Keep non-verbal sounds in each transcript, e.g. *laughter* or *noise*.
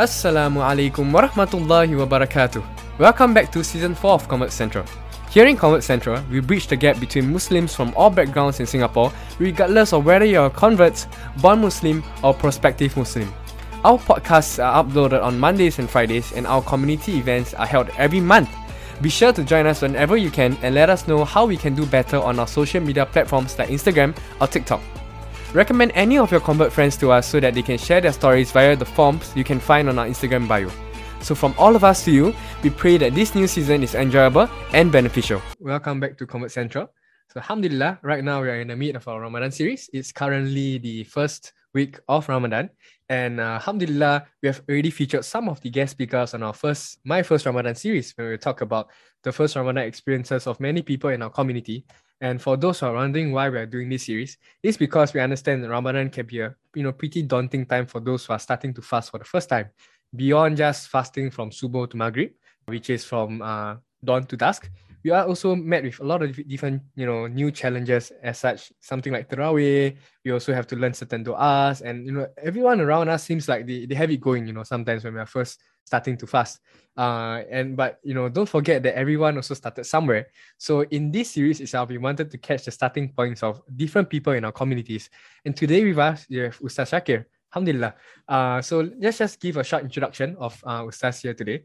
Assalamu alaikum warahmatullahi wabarakatuh. Welcome back to season 4 of Convert Central. Here in Convert Central, we bridge the gap between Muslims from all backgrounds in Singapore, regardless of whether you're a convert, born Muslim, or prospective Muslim. Our podcasts are uploaded on Mondays and Fridays, and our community events are held every month. Be sure to join us whenever you can and let us know how we can do better on our social media platforms like Instagram or TikTok. Recommend any of your convert friends to us so that they can share their stories via the forms you can find on our Instagram bio. So, from all of us to you, we pray that this new season is enjoyable and beneficial. Welcome back to Convert Central. So, Alhamdulillah, right now we are in the midst of our Ramadan series. It's currently the first week of Ramadan. And uh, Alhamdulillah, we have already featured some of the guest speakers on our first, my first Ramadan series, where we talk about the first Ramadan experiences of many people in our community. And for those who are wondering why we are doing this series, it's because we understand that Ramadan can be a you know pretty daunting time for those who are starting to fast for the first time. Beyond just fasting from Subuh to Maghrib, which is from uh, dawn to dusk, we are also met with a lot of different, you know, new challenges as such. Something like Tarawih, we also have to learn certain du'as, and you know, everyone around us seems like they, they have it going, you know, sometimes when we are first starting to fast. Uh, and but you know, don't forget that everyone also started somewhere. So in this series itself, we wanted to catch the starting points of different people in our communities. And today with us, we have Ustaz Syakir. Alhamdulillah. Uh, so let's just give a short introduction of uh, Ustaz here today.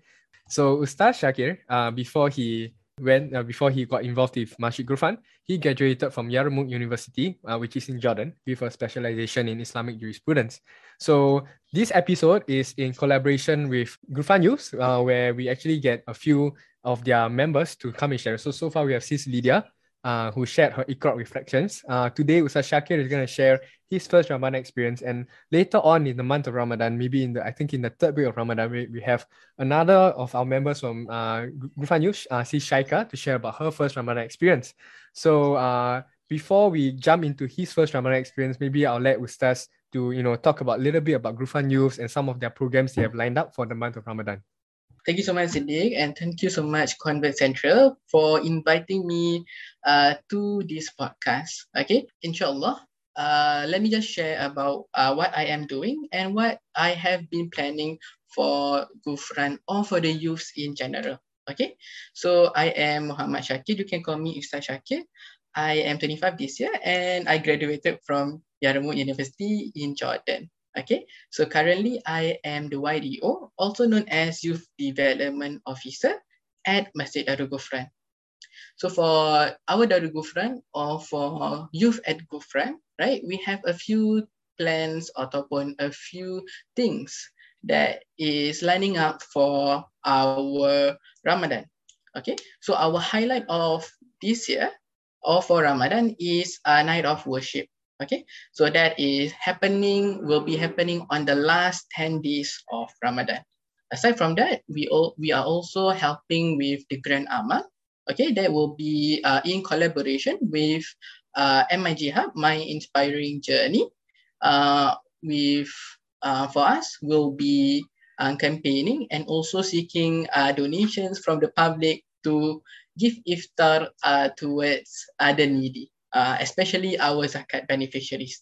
So Ustaz Syakir, uh, before he when uh, before he got involved with Masjid Ghufran, he graduated from Yarmouk University, uh, which is in Jordan, with a specialization in Islamic jurisprudence. So this episode is in collaboration with Ghufran News, uh, where we actually get a few of their members to come and share. So so far we have Sis Lydia, uh, who shared her Iqra reflections. Uh, today, Ustaz Syakir is going to share his first Ramadan experience. And later on in the month of Ramadan, maybe in the, I think in the third week of Ramadan, we, we have another of our members from uh, News, uh, Sis Shaika, to share about her first Ramadan experience. So uh, before we jump into his first Ramadan experience, maybe I'll let Ustaz to you know talk about a little bit about Ghufran News and some of their programs they have lined up for the month of Ramadan. Thank you so much, Siddiq, and thank you so much, Convert Central, for inviting me uh, to this podcast. Okay, inshallah, uh, let me just share about uh, what I am doing and what I have been planning for Ghufran or for the youth in general. Okay, so I am Muhammad Syakir. You can call me Ustaz Syakir. I am 25 this year and I graduated from Yarmouk University in Jordan. Okay, so currently I am the YDO, also known as Youth Development Officer at Masjid Darul Ghufran. So for our Darul Ghufran or for youth at Ghufran, right, we have a few plans ataupun a few things that is lining up for our Ramadan. Okay, so our highlight of this year or for Ramadan is a night of worship. Okay, so that is happening, will be happening on the last 10 days of Ramadan. Aside from that, we, all, we are also helping with the Grand Amal. Okay, that will be uh, in collaboration with uh, MIG Hub, My Inspiring Journey. Uh, with uh, for us will be uh, campaigning and also seeking uh, donations from the public to give iftar uh, towards the needy uh, especially our zakat beneficiaries.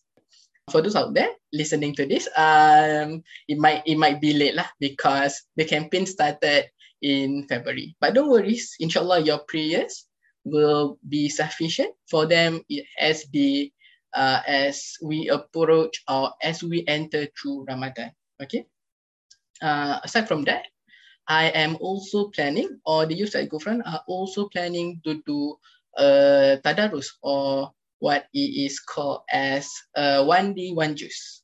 For those out there listening to this, um, it might it might be late lah because the campaign started in February. But don't worry, inshallah, your prayers will be sufficient for them as the uh, as we approach or as we enter through Ramadan. Okay. Uh, aside from that, I am also planning, or the youth at Ghufran are also planning to do uh, tadarus or what it is called as uh, one day one juz.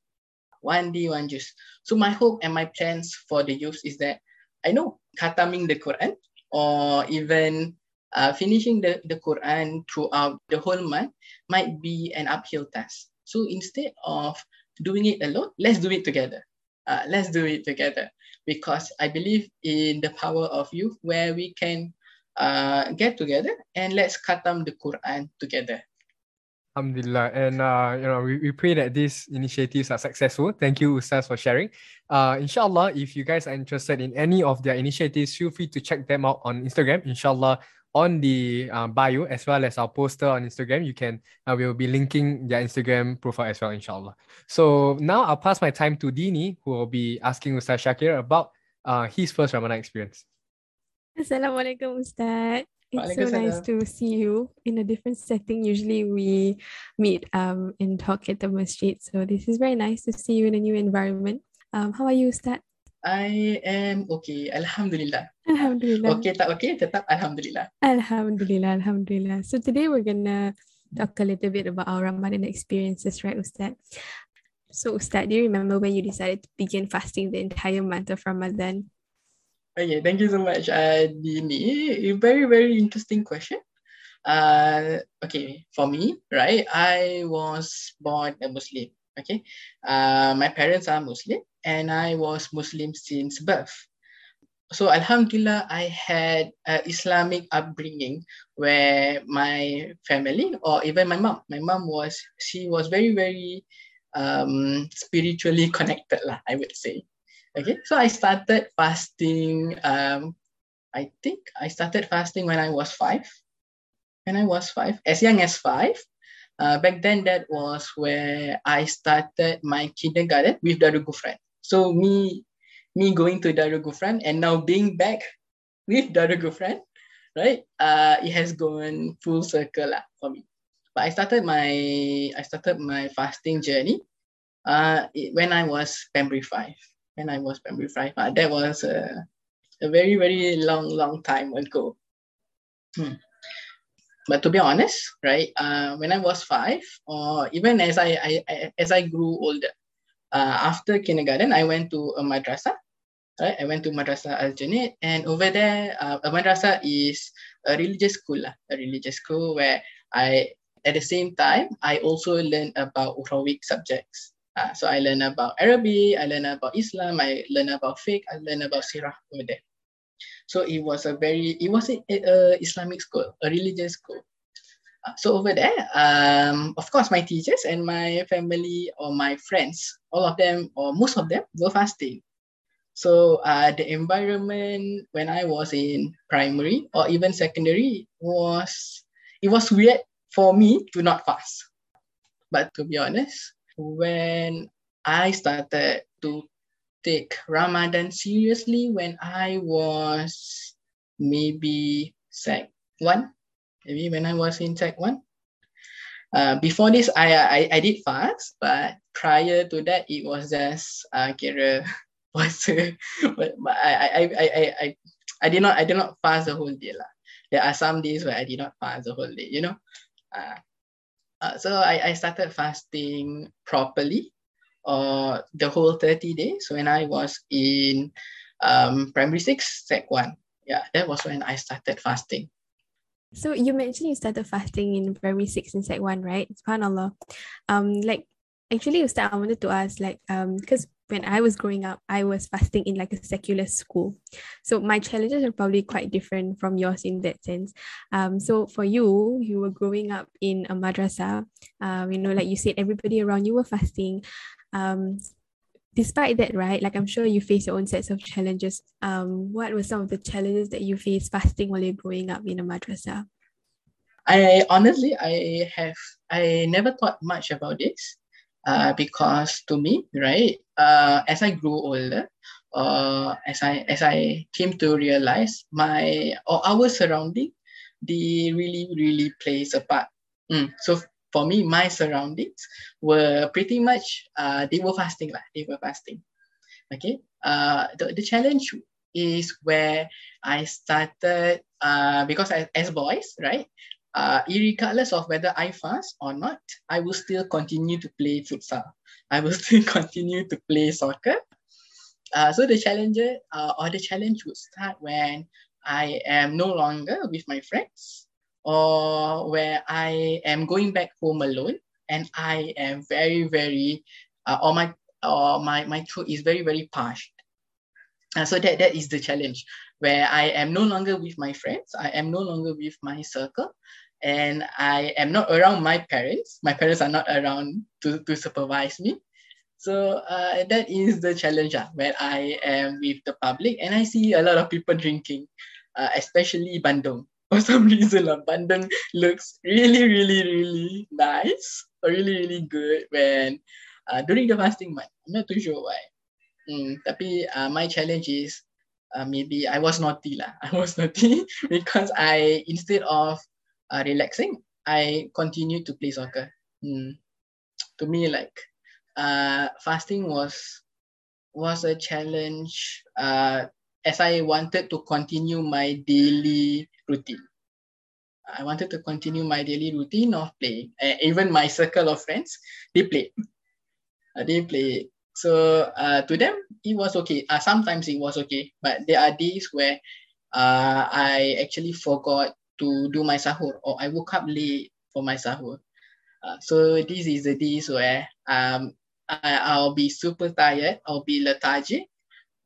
One day one juz. So my hope and my plans for the youth is that i know khataming the quran or even uh, finishing the, the quran throughout the whole month might be an uphill task. So instead of doing it alone let's do it together. Uh, let's do it together because i believe in the power of youth where we can uh, get together and let's khatam the Quran together. Alhamdulillah. And uh, you know, we, we pray that these initiatives are successful. Thank you, Ustaz, for sharing. Uh, inshallah, if you guys are interested in any of their initiatives, feel free to check them out on Instagram. Inshallah, on the uh, bio as well as our poster on Instagram. You can uh, we'll be linking their Instagram profile as well, inshallah. So now I'll pass my time to Dini, who will be asking Ustaz Syakir about uh, his first Ramadan experience. Assalamualaikum Ustaz. It's so nice to see you in a different setting. Usually we meet um and talk at the masjid. So this is very nice to see you in a new environment. Um, how are you, Ustaz? I am okay. Alhamdulillah. Alhamdulillah. Okay, tak okay, tetap Alhamdulillah. Alhamdulillah, Alhamdulillah. So today we're gonna talk a little bit about our Ramadan experiences, right, Ustaz? So Ustaz, do you remember when you decided to begin fasting the entire month of Ramadan? Okay, thank you so much, uh, Dini. Very, very interesting question. Uh, okay, for me, right, I was born a Muslim. Okay, uh, my parents are Muslim, and I was Muslim since birth. So Alhamdulillah, I had an Islamic upbringing where my family or even my mom, my mom was she was very very um, spiritually connected lah. I would say. Okay, so I started fasting. Um, I think I started fasting when I was five. When I was five, as young as five. Uh, back then, that was where I started my kindergarten with Darul Ghufran. So me, me going to Darul Ghufran and now being back with Darul Ghufran, right? Uh, it has gone full circle lah for me. But I started my I started my fasting journey uh, when I was primary five when I was primary five. Uh, that was a, a very, very long, long time ago. Hmm. But to be honest, right, uh, when I was five, or even as I, I, I as I grew older, uh, after kindergarten, I went to a madrasa. Right, I went to Madrasa Al Junied, and over there, uh, a madrasa is a religious school, uh, a religious school where I, at the same time, I also learned about ukhrawi subjects. Uh, so I learn about Arabic, I learn about Islam, I learn about fiqh, I learn about sirah over there. So it was a very, it was a, a Islamic school, a religious school. Uh, so over there, um, of course, my teachers and my family or my friends, all of them or most of them were fasting. So uh, the environment when I was in primary or even secondary was, it was weird for me to not fast. But to be honest, when I started to take Ramadan seriously when I was maybe sec one, maybe when I was in sec one. Uh, before this, I, I I did fast, but prior to that, it was just uh, kira *laughs* was but, but I, I I I I I did not I did not fast the whole day lah. There are some days where I did not fast the whole day, you know. Uh, uh, so I, I started fasting properly uh, the whole 30 days when I was in um, primary six, sec one. Yeah, that was when I started fasting. So you mentioned you started fasting in primary six and sec one, right? SubhanAllah. Um, like actually, Ustaz, I wanted to ask, like, um, because when I was growing up, I was fasting in like a secular school. So my challenges are probably quite different from yours in that sense. Um, so for you, you were growing up in a madrasa. Um, you know, like you said, everybody around you were fasting. Um, despite that, right? Like I'm sure you face your own sets of challenges. Um, what were some of the challenges that you faced fasting while you're growing up in a madrasa? I honestly, I have, I never thought much about this uh, because to me, right, uh, as I grew older, uh, as I as I came to realize my or our surrounding, they really really plays a part. Mm. So for me, my surroundings were pretty much uh, they were fasting lah. They were fasting. Okay. Uh, the, the challenge is where I started uh, because as, as boys, right? Uh, regardless of whether I fast or not, I will still continue to play futsal. *laughs* I will still continue to play soccer. Uh, so the challenge uh, or the challenge would start when I am no longer with my friends or where I am going back home alone and I am very, very, uh, or my or my, my throat is very, very parched. Uh, so that, that is the challenge where I am no longer with my friends, I am no longer with my circle, and I am not around my parents. My parents are not around to, to supervise me. So uh, that is the challenge uh, where I am with the public and I see a lot of people drinking, uh, especially Bandung. *laughs* for some reason lah, Bandung looks really, really, really nice, really, really good when uh, during the fasting month. I'm not too sure why. Mm, tapi uh, my challenge is uh, maybe I was naughty lah. *laughs* I was naughty *laughs* because I instead of uh, relaxing, I continued to play soccer. Mm. To me, like uh, fasting was was a challenge uh, as I wanted to continue my daily routine. I wanted to continue my daily routine of playing. Uh, even my circle of friends, they play. Uh, they play. So uh, to them, it was okay. Uh, sometimes it was okay, but there are days where uh, I actually forgot to do my sahur or I woke up late for my sahur. Uh, so this is the days where um, I, I'll be super tired, I'll be lethargic,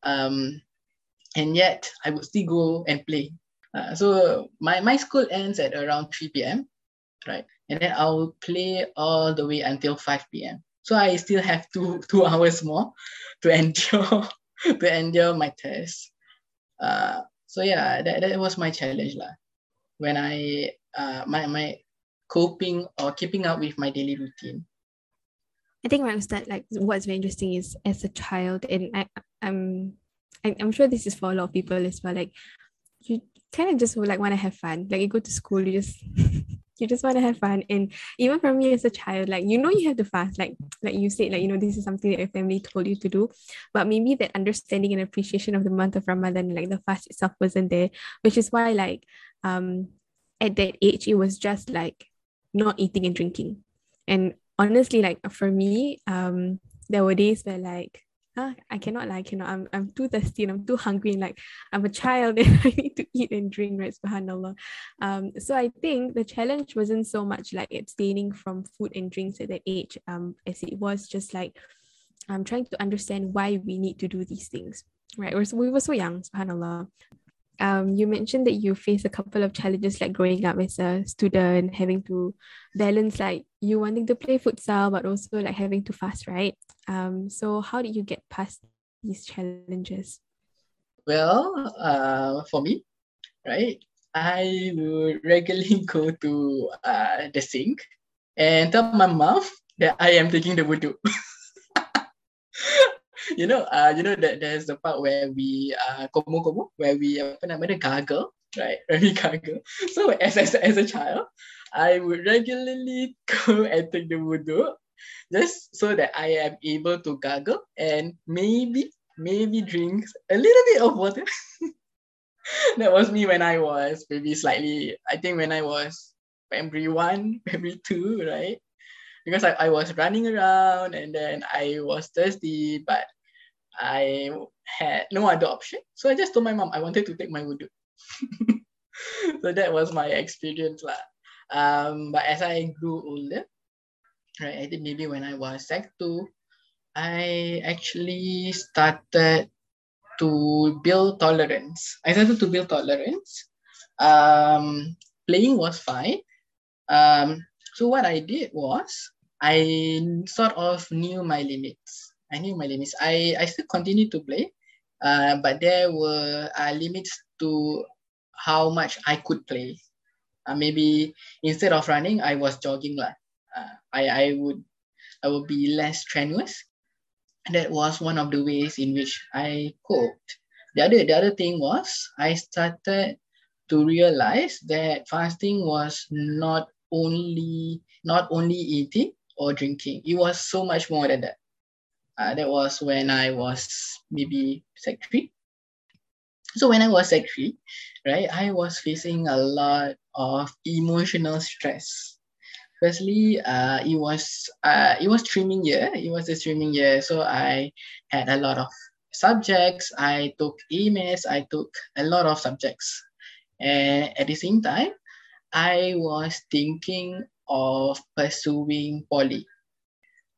um, and yet I would still go and play. Uh, so my, my school ends at around 3 p.m., right? And then I'll play all the way until 5 p.m. So I still have two *laughs* two hours more to endure *laughs* to endure my test. Uh, so yeah, that, that was my challenge lah. When I uh, my my coping or keeping up with my daily routine. I think my understand like what's very interesting is as a child, and I I'm I, I'm sure this is for a lot of people as well. Like you kind of just like want to have fun. Like you go to school, you just *laughs* you just want to have fun. And even for me as a child, like you know you have to fast. Like like you said, like you know this is something that your family told you to do, but maybe that understanding and appreciation of the month of Ramadan, like the fast itself, wasn't there. Which is why like um at that age it was just like not eating and drinking. And honestly, like for me, um, there were days where like, ah, I cannot, like, you know, I'm, I'm too thirsty and I'm too hungry and like I'm a child *laughs* and I need to eat and drink, right? Subhanallah. Um, so I think the challenge wasn't so much like abstaining from food and drinks at that age, um, as it was just like I'm trying to understand why we need to do these things. Right. We're, we were so young, subhanAllah um, you mentioned that you faced a couple of challenges like growing up as a student, having to balance like you wanting to play futsal, but also like having to fast, right? Um, so how did you get past these challenges? Well, uh, for me, right, I would *laughs* regularly go to uh, the sink and tell my mom that I am taking the wudu. *laughs* *laughs* you know, uh, you know that there's the part where we uh, komo komo, where we apa namanya gargle, right? *laughs* Where we gargle. So as, as as a child, I would regularly *laughs* go and take the wudu, just so that I am able to gargle and maybe maybe drink a little bit of water. that was me when I was maybe slightly. I think when I was primary one, primary two, right? Because I, I was running around and then I was thirsty, but I had no other option. So I just told my mom I wanted to take my wudu. *laughs* so that was my experience. Lah. Um, but as I grew older, right, I think maybe when I was sec two, I actually started to build tolerance. I started to build tolerance. Um, playing was fine. Um, so what I did was I sort of knew my limits. I knew my limits. I, I still continue to play, uh, but there were uh, limits to how much I could play. Uh, maybe instead of running, I was jogging. Lah. Uh, I, I would I would be less strenuous. That was one of the ways in which I coped. The other the other thing was I started to realize that fasting was not only not only eating or drinking. It was so much more than that. Uh, that was when I was maybe sec three. So when I was sec three, right, I was facing a lot of emotional stress. Firstly, uh, it was uh, it was streaming year. It was a streaming year, so I had a lot of subjects. I took EMS. I took a lot of subjects, and at the same time, I was thinking of pursuing poly.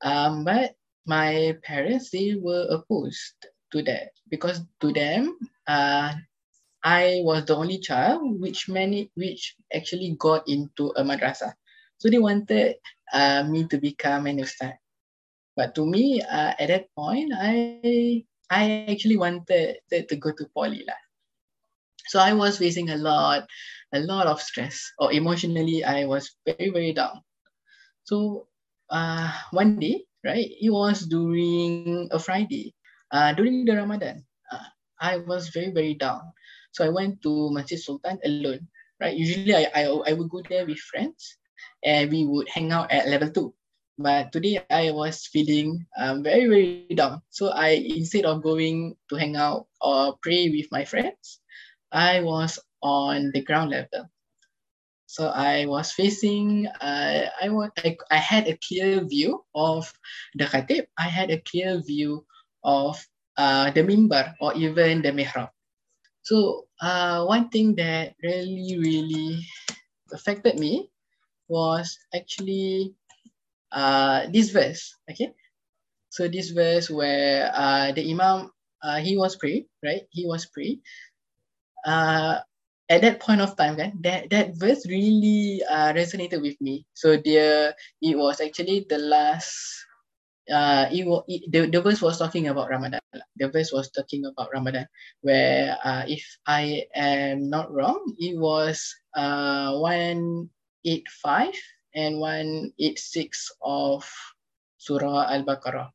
Um, but my parents, they were opposed to that because to them, uh, I was the only child which many which actually got into a madrasa. So they wanted uh, me to become an ustad. But to me, uh, at that point, I I actually wanted to, to go to poly lah. So I was facing a lot, a lot of stress, or emotionally, I was very, very down. So uh, one day, right, it was during a Friday, uh, during the Ramadan. Uh, I was very, very down. So I went to Masjid Sultan alone, right? Usually I, I, I would go there with friends and we would hang out at level two. But today I was feeling um, very, very down. So I, instead of going to hang out or pray with my friends, I was on the ground level. So I was facing, uh, I, was, I, I had a clear view of the khatib. I had a clear view of uh, the mimbar or even the mihrab. So uh, one thing that really, really affected me was actually uh, this verse. Okay, so this verse where uh, the imam uh, he was pray, right? He was pray Uh, at that point of time, kan, that that verse really uh, resonated with me. So there, it was actually the last. Uh, it, it the, the verse was talking about Ramadan. The verse was talking about Ramadan, where uh, if I am not wrong, it was uh one eight five and 186 of Surah Al-Baqarah.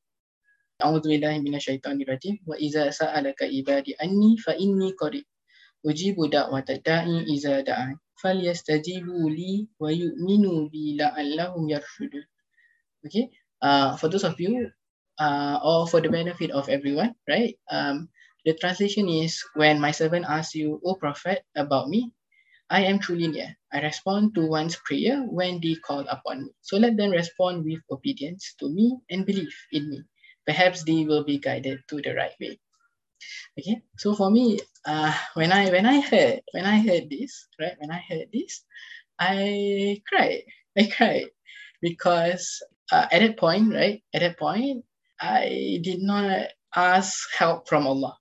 أعوذ بالله من الشيطان الرجيم وإذا سألك عبادي أني فإني قريب أجيب دعوة الداعي إذا دعان فليستجيبوا لي ويؤمنوا بي لعلهم يرشدون Okay, uh, for those of you uh, or for the benefit of everyone, right? Um, the translation is when my servant asks you, O Prophet, about me, I am truly near. I respond to one's prayer when they call upon me. So let them respond with obedience to me and believe in me. Perhaps they will be guided to the right way. Okay, so for me, uh, when I when I heard when I heard this, right, when I heard this, I cried. *laughs* I cried because uh, at that point, right, at that point, I did not ask help from Allah.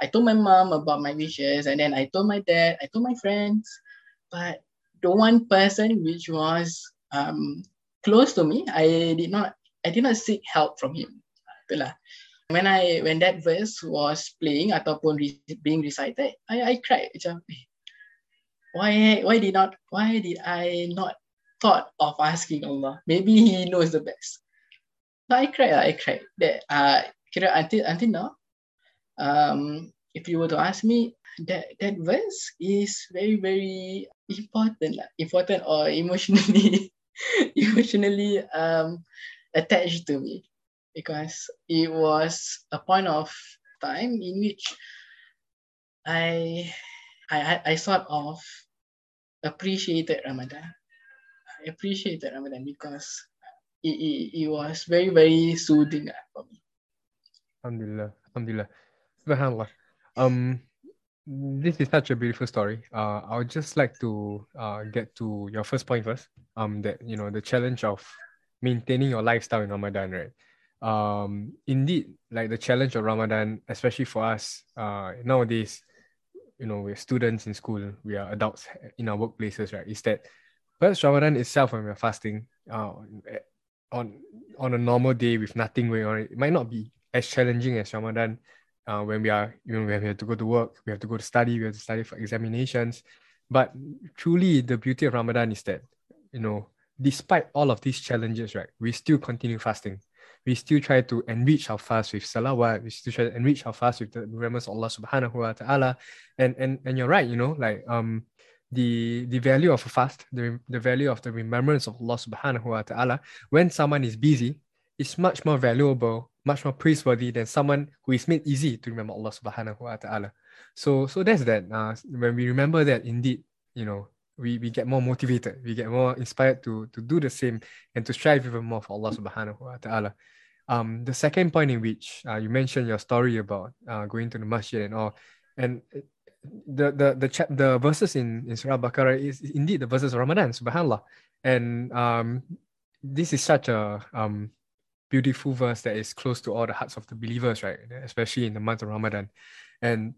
I told my mom about my wishes, and then I told my dad, I told my friends, but the one person which was um, close to me, I did not I did not seek help from him. Itulah. When I when that verse was playing ataupun re, being recited, I I cried. Macam, eh, why why did not why did I not thought of asking Allah? Maybe He knows the best. So I cried. I cried. That uh, kira until until now, um, if you were to ask me, that that verse is very very important lah, important or emotionally *laughs* emotionally um attached to me because it was a point of time in which I I I sort of appreciated Ramadan. I appreciated Ramadan because it, it, it was very very soothing for me. Alhamdulillah, Alhamdulillah, Subhanallah. Um, this is such a beautiful story. Uh, I would just like to uh, get to your first point first. Um, that you know the challenge of maintaining your lifestyle in Ramadan, right? Um, indeed, like the challenge of Ramadan, especially for us, uh, nowadays, you know, we're students in school, we are adults in our workplaces, right? Is that perhaps Ramadan itself, when we're fasting, uh, on on a normal day with nothing going on, it might not be as challenging as Ramadan uh, when we are you know we have to go to work we have to go to study we have to study for examinations but truly the beauty of ramadan is that you know despite all of these challenges right we still continue fasting we still try to enrich our fast with salawat we still try to enrich our fast with the remembrance of allah subhanahu wa ta'ala and and and you're right you know like um the the value of a fast the, the value of the remembrance of allah subhanahu wa ta'ala when someone is busy is much more valuable much more praiseworthy than someone who is made easy to remember Allah subhanahu wa ta'ala. So so that's that. Uh, when we remember that indeed, you know, we, we get more motivated, we get more inspired to to do the same and to strive even more for Allah subhanahu wa ta'ala. Um, the second point in which uh, you mentioned your story about uh, going to the masjid and all, and the the the chap the verses in, in Surah Baqarah is indeed the verses of Ramadan, subhanallah. And um, this is such a um, beautiful verse that is close to all the hearts of the believers, right? Especially in the month of Ramadan. And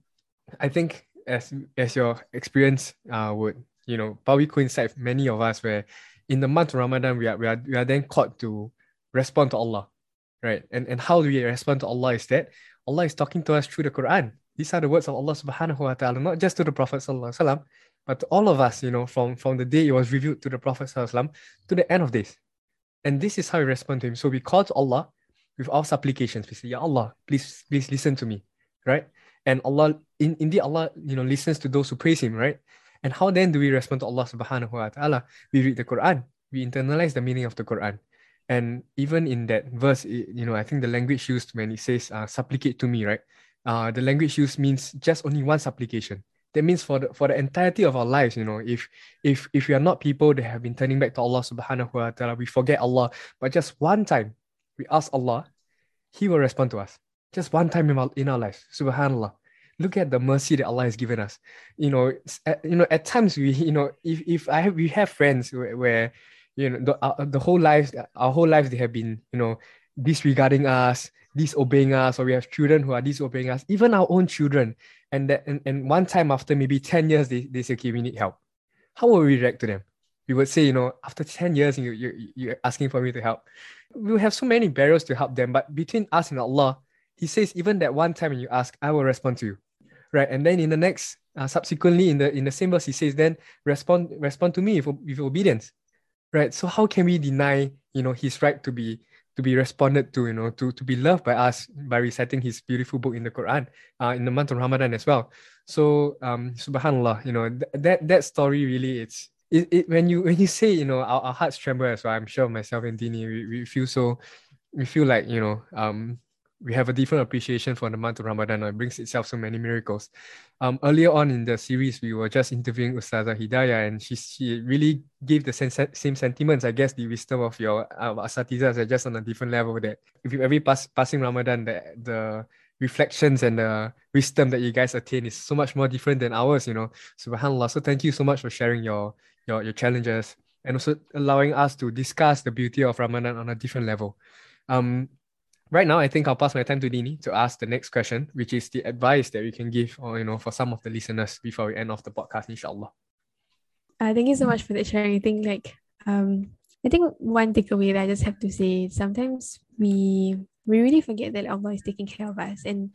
I think as as your experience uh, would, you know, probably coincide many of us where in the month of Ramadan we are we are we are then called to respond to Allah. Right. And and how do we respond to Allah is that Allah is talking to us through the Quran. These are the words of Allah subhanahu wa ta'ala, not just to the Prophet wasallam, but to all of us, you know, from, from the day it was revealed to the Prophet wasallam to the end of this. And this is how we respond to him. So we call to Allah with our supplications. We say, Ya Allah, please, please listen to me. Right? And Allah, in, indeed, Allah, you know, listens to those who praise him, right? And how then do we respond to Allah subhanahu wa ta'ala? We read the Quran. We internalize the meaning of the Quran. And even in that verse, you know, I think the language used when it says uh, supplicate to me, right? Uh, the language used means just only one supplication. That means for the for the entirety of our lives, you know, if if if we are not people that have been turning back to Allah subhanahu wa ta'ala, we forget Allah, but just one time we ask Allah, He will respond to us. Just one time in our, in our lives. Subhanallah. Look at the mercy that Allah has given us. You know, at, you know, at times we, you know, if, if I have we have friends where, where you know the, uh, the whole lives our whole lives they have been you know disregarding us disobeying us or we have children who are disobeying us even our own children. And that and, and one time after maybe 10 years they, they say okay we need help. How will we react to them? We would say you know after 10 years you, you, you're asking for me to help. We have so many barriers to help them but between us and allah he says even that one time when you ask i will respond to you right and then in the next uh, subsequently in the in the same verse he says then respond respond to me with, with obedience. Right so how can we deny you know his right to be to be responded to you know to to be loved by us by reciting his beautiful book in the quran uh, in the month of ramadan as well? So um subhanallah you know th- that that story really it's it, it when you when you say you know our, our hearts tremble as well i'm sure myself and dini we, we feel so we feel like you know um we have a different appreciation for the month of Ramadan. It brings itself so many miracles. Um, earlier on in the series, we were just interviewing Ustazah Hidayah, and she, she really gave the same, same sentiments. I guess the wisdom of your uh, asatizas are just on a different level. That if you every pass, passing Ramadan, the, the reflections and the wisdom that you guys attain is so much more different than ours, you know. Subhanallah. So thank you so much for sharing your your, your challenges and also allowing us to discuss the beauty of Ramadan on a different level. Um, right now, I think I'll pass my time to Dini to ask the next question, which is the advice that we can give, or you know, for some of the listeners before we end off the podcast, inshallah. Uh, thank you so much for that sharing. I think like um, I think one takeaway that I just have to say sometimes we we really forget that Allah is taking care of us, and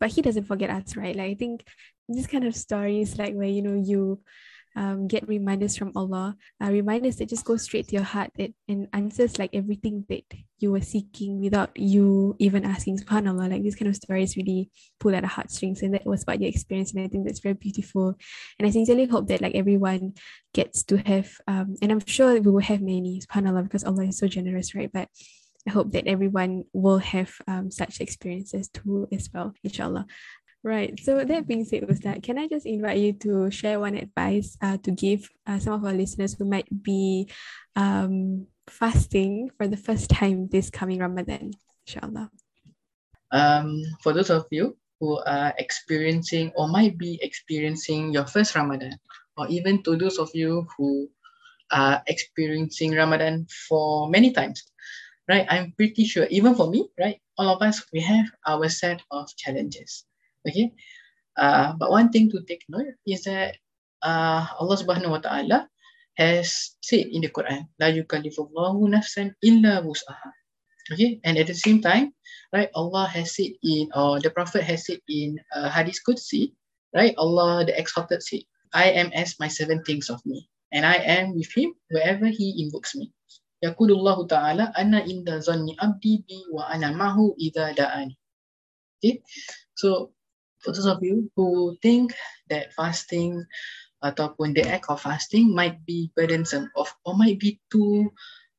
but He doesn't forget us, right? Like I think this kind of stories, like where you know you um, get reminders from Allah, uh, reminders that just go straight to your heart that, and answers like everything that you were seeking without you even asking. SubhanAllah, like these kind of stories really pull at the heartstrings, and that was what you experienced, and I think that's very beautiful. And I sincerely hope that like everyone gets to have, um, and I'm sure we will have many, SubhanAllah, because Allah is so generous, right? But I hope that everyone will have um, such experiences too as well, inshallah. Right. So that being said, Ustaz, can I just invite you to share one advice uh, to give uh, some of our listeners who might be um, fasting for the first time this coming Ramadan, inshallah? Um, for those of you who are experiencing or might be experiencing your first Ramadan, or even to those of you who are experiencing Ramadan for many times, right? I'm pretty sure, even for me, right? All of us, we have our set of challenges Okay. Uh, but one thing to take note is that uh, Allah Subhanahu Wa Taala has said in the Quran, "La yukallifullahu nafsan illa wus'aha." Okay, and at the same time, right, Allah has said in, or the Prophet has said in uh, Hadith Qudsi, right, Allah the Exalted said, "I am as my seven things of me, and I am with Him wherever He invokes me." Yaqulullahu Taala, "Anna inda zanni abdi bi wa ana mahu idha da'ani." Okay, so for those of you who think that fasting ataupun the act of fasting might be burdensome of, or might be too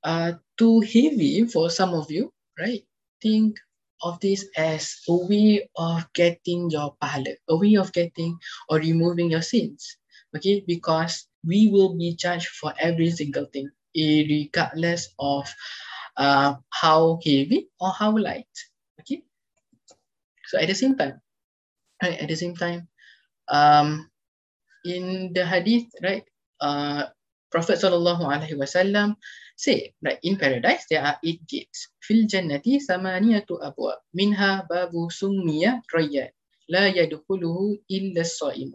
uh, too heavy for some of you, right? Think of this as a way of getting your pahala, a way of getting or removing your sins. Okay, because we will be judged for every single thing, regardless of uh, how heavy or how light. Okay. So at the same time, right at the same time um in the hadith right uh prophet sallallahu alaihi wasallam say right in paradise there are eight gates. Fil jannati samaniyatu abwa. Minha babu summiya rayyan la yadkhuluhu illa as-sa'im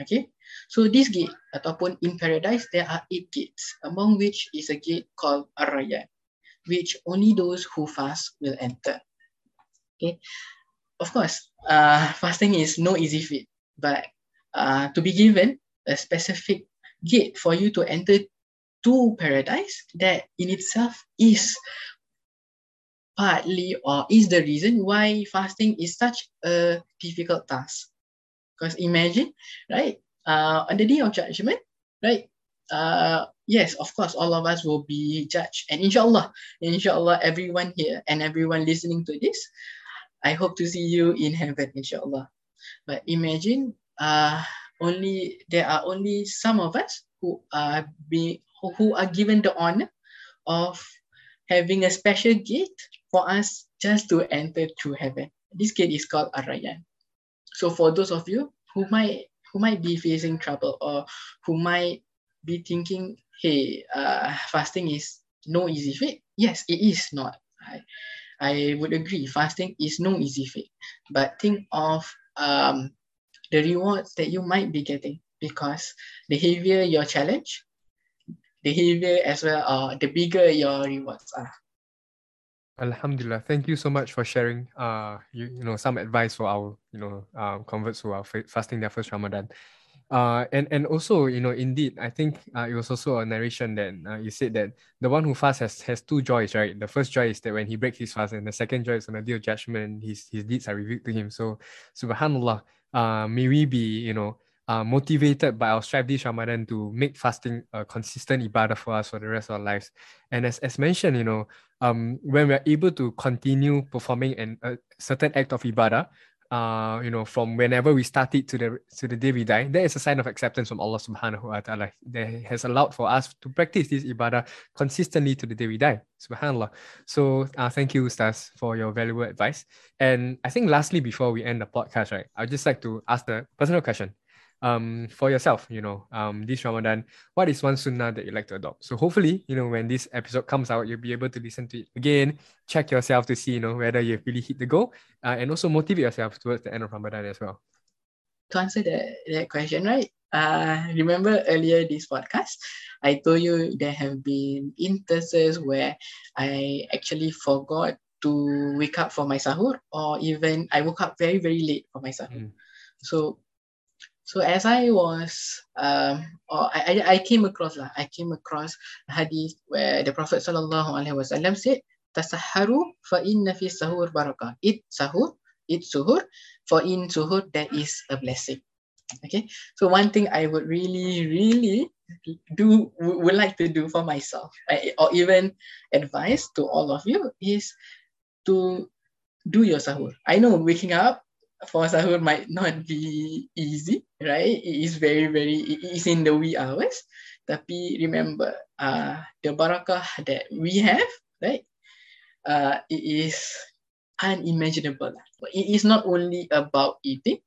okay? So this gate ataupun in paradise there are eight gates among which is a gate called ar-rayyan which only those who fast will enter. Okay of course, uh, fasting is no easy feat, but uh, to be given a specific gate for you to enter to paradise, that in itself is partly or is the reason why fasting is such a difficult task. Because imagine, right, uh, on the day of judgment, right, uh, yes, of course, all of us will be judged. And inshallah, inshallah, everyone here and everyone listening to this, I hope to see you in heaven, inshallah. But imagine, uh, only there are only some of us who are being who are given the honor of having a special gate for us just to enter through heaven. This gate is called Ar-Rayyan. So for those of you who might who might be facing trouble or who might be thinking, hey, uh, fasting is no easy feat. Yes, it is not. I would agree. Fasting is no easy feat. But think of um, the rewards that you might be getting because the heavier your challenge, the heavier as well, or the bigger your rewards are. Alhamdulillah. Thank you so much for sharing uh you, you know some advice for our you know uh, converts who are fasting their first Ramadan. Uh, and and also you know indeed I think uh, it was also a narration that uh, you said that the one who fasts has, has two joys right? The first joy is that when he breaks his fast and the second joy is on the day of judgment his his deeds are revealed to him. So subhanallah uh, may we be you know uh, motivated by our strive this Ramadan to make fasting a consistent ibadah for us for the rest of our lives. And as, as mentioned you know um, when we're able to continue performing an, a certain act of ibadah uh, you know, from whenever we started to the to the day we die, that is a sign of acceptance from Allah subhanahu wa ta'ala. That has allowed for us to practice this ibadah consistently to the day we die. Subhanallah. So uh, thank you, Ustaz, for your valuable advice. And I think lastly, before we end the podcast, right, I'd just like to ask the personal question um, for yourself, you know, um, this Ramadan, what is one sunnah that you like to adopt? So hopefully, you know, when this episode comes out, you'll be able to listen to it again, check yourself to see, you know, whether you've really hit the goal, uh, and also motivate yourself towards the end of Ramadan as well. To answer that, that question, right? Uh, remember earlier this podcast, I told you there have been instances where I actually forgot to wake up for my sahur, or even I woke up very, very late for my sahur. Mm. So so as I was, um, or I, I, came across I came across a hadith where the Prophet sallallahu alaihi wasallam said, "Tasaharu fa inna fi sahur barakah." Eat sahur, eat suhur, for in suhur there is a blessing. Okay, so one thing I would really, really do would like to do for myself, or even advice to all of you is to do your sahur. I know waking up for sahur might not be easy, right? It is very, very, it is in the wee hours. Tapi remember, uh, the barakah that we have, right? Uh, it is unimaginable. It is not only about eating.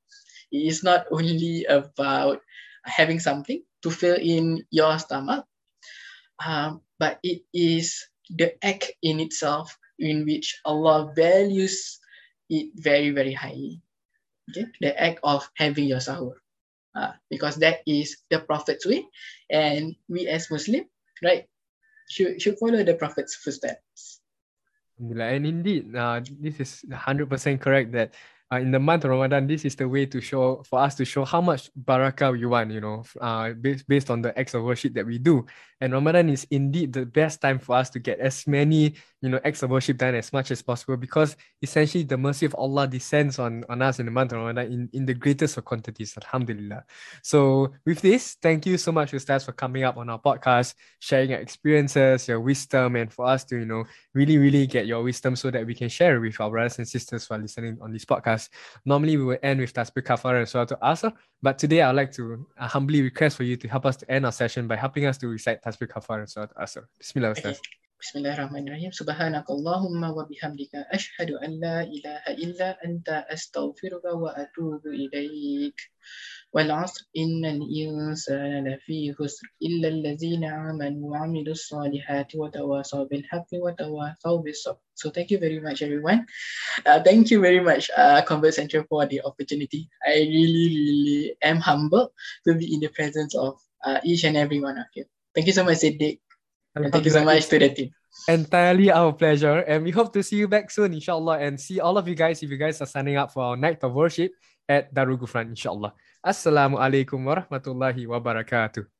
It is not only about having something to fill in your stomach, um, but it is the act in itself in which Allah values it very, very highly okay, the act of having your sahur. Uh, because that is the Prophet's way. And we as Muslim, right, should, should follow the Prophet's footsteps. And indeed, uh, this is 100% correct that uh, in the month of Ramadan, this is the way to show for us to show how much barakah we want, you know, uh, based, based on the acts of worship that we do. And Ramadan is indeed the best time for us to get as many, you know, acts of worship done as much as possible because essentially the mercy of Allah descends on, on us in the month of Ramadan in, in the greatest of quantities. Alhamdulillah. So with this, thank you so much, Ustaz, for coming up on our podcast, sharing your experiences, your wisdom, and for us to, you know, really, really get your wisdom so that we can share with our brothers and sisters who are listening on this podcast. Normally we will end with Tasbih Kafara as well to Asr, but today I'd like to uh, humbly request for you to help us to end our session by helping us to recite tasbih kafar and surat asr. Bismillah, Ustaz. Bismillahirrahmanirrahim. Subhanakallahumma wa bihamdika ashhadu an la ilaha illa anta astaghfiruka wa atubu ilaik. والعصر إن الإنسان لفي خسر إلا الذين آمنوا وعملوا الصالحات وتواصوا بالحق وتواصوا بالصبر. So thank you very much, everyone. Uh, thank you very much, uh, Convert Center, for the opportunity. I really, really am humbled to be in the presence of uh, each and every one of you. Thank you so much, Siddiq. And thank you so much to the team. Entirely our pleasure. And we hope to see you back soon, inshallah, and see all of you guys if you guys are signing up for our night of worship at Darul Ghufran, inshallah. Assalamu alaikum warahmatullahi wabarakatuh.